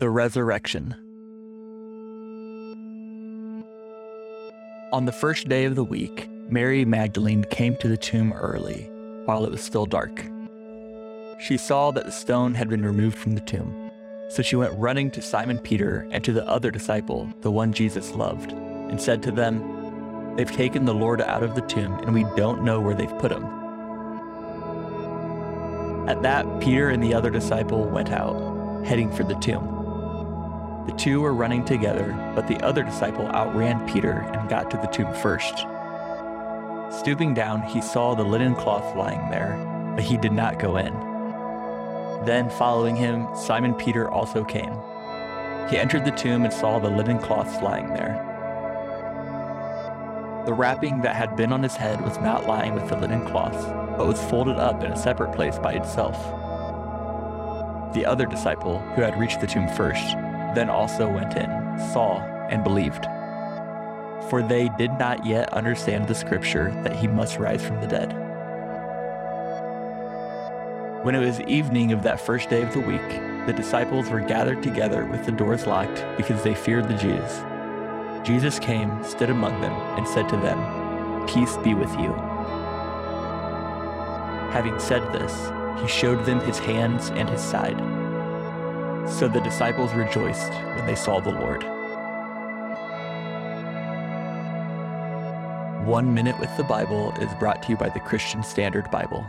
The Resurrection. On the first day of the week, Mary Magdalene came to the tomb early, while it was still dark. She saw that the stone had been removed from the tomb, so she went running to Simon Peter and to the other disciple, the one Jesus loved, and said to them, They've taken the Lord out of the tomb, and we don't know where they've put him. At that, Peter and the other disciple went out, heading for the tomb. The two were running together, but the other disciple outran Peter and got to the tomb first. Stooping down, he saw the linen cloth lying there, but he did not go in. Then, following him, Simon Peter also came. He entered the tomb and saw the linen cloths lying there. The wrapping that had been on his head was not lying with the linen cloths, but was folded up in a separate place by itself. The other disciple, who had reached the tomb first, then also went in, saw, and believed. For they did not yet understand the scripture that he must rise from the dead. When it was evening of that first day of the week, the disciples were gathered together with the doors locked because they feared the Jews. Jesus came, stood among them, and said to them, Peace be with you. Having said this, he showed them his hands and his side. So the disciples rejoiced when they saw the Lord. One Minute with the Bible is brought to you by the Christian Standard Bible.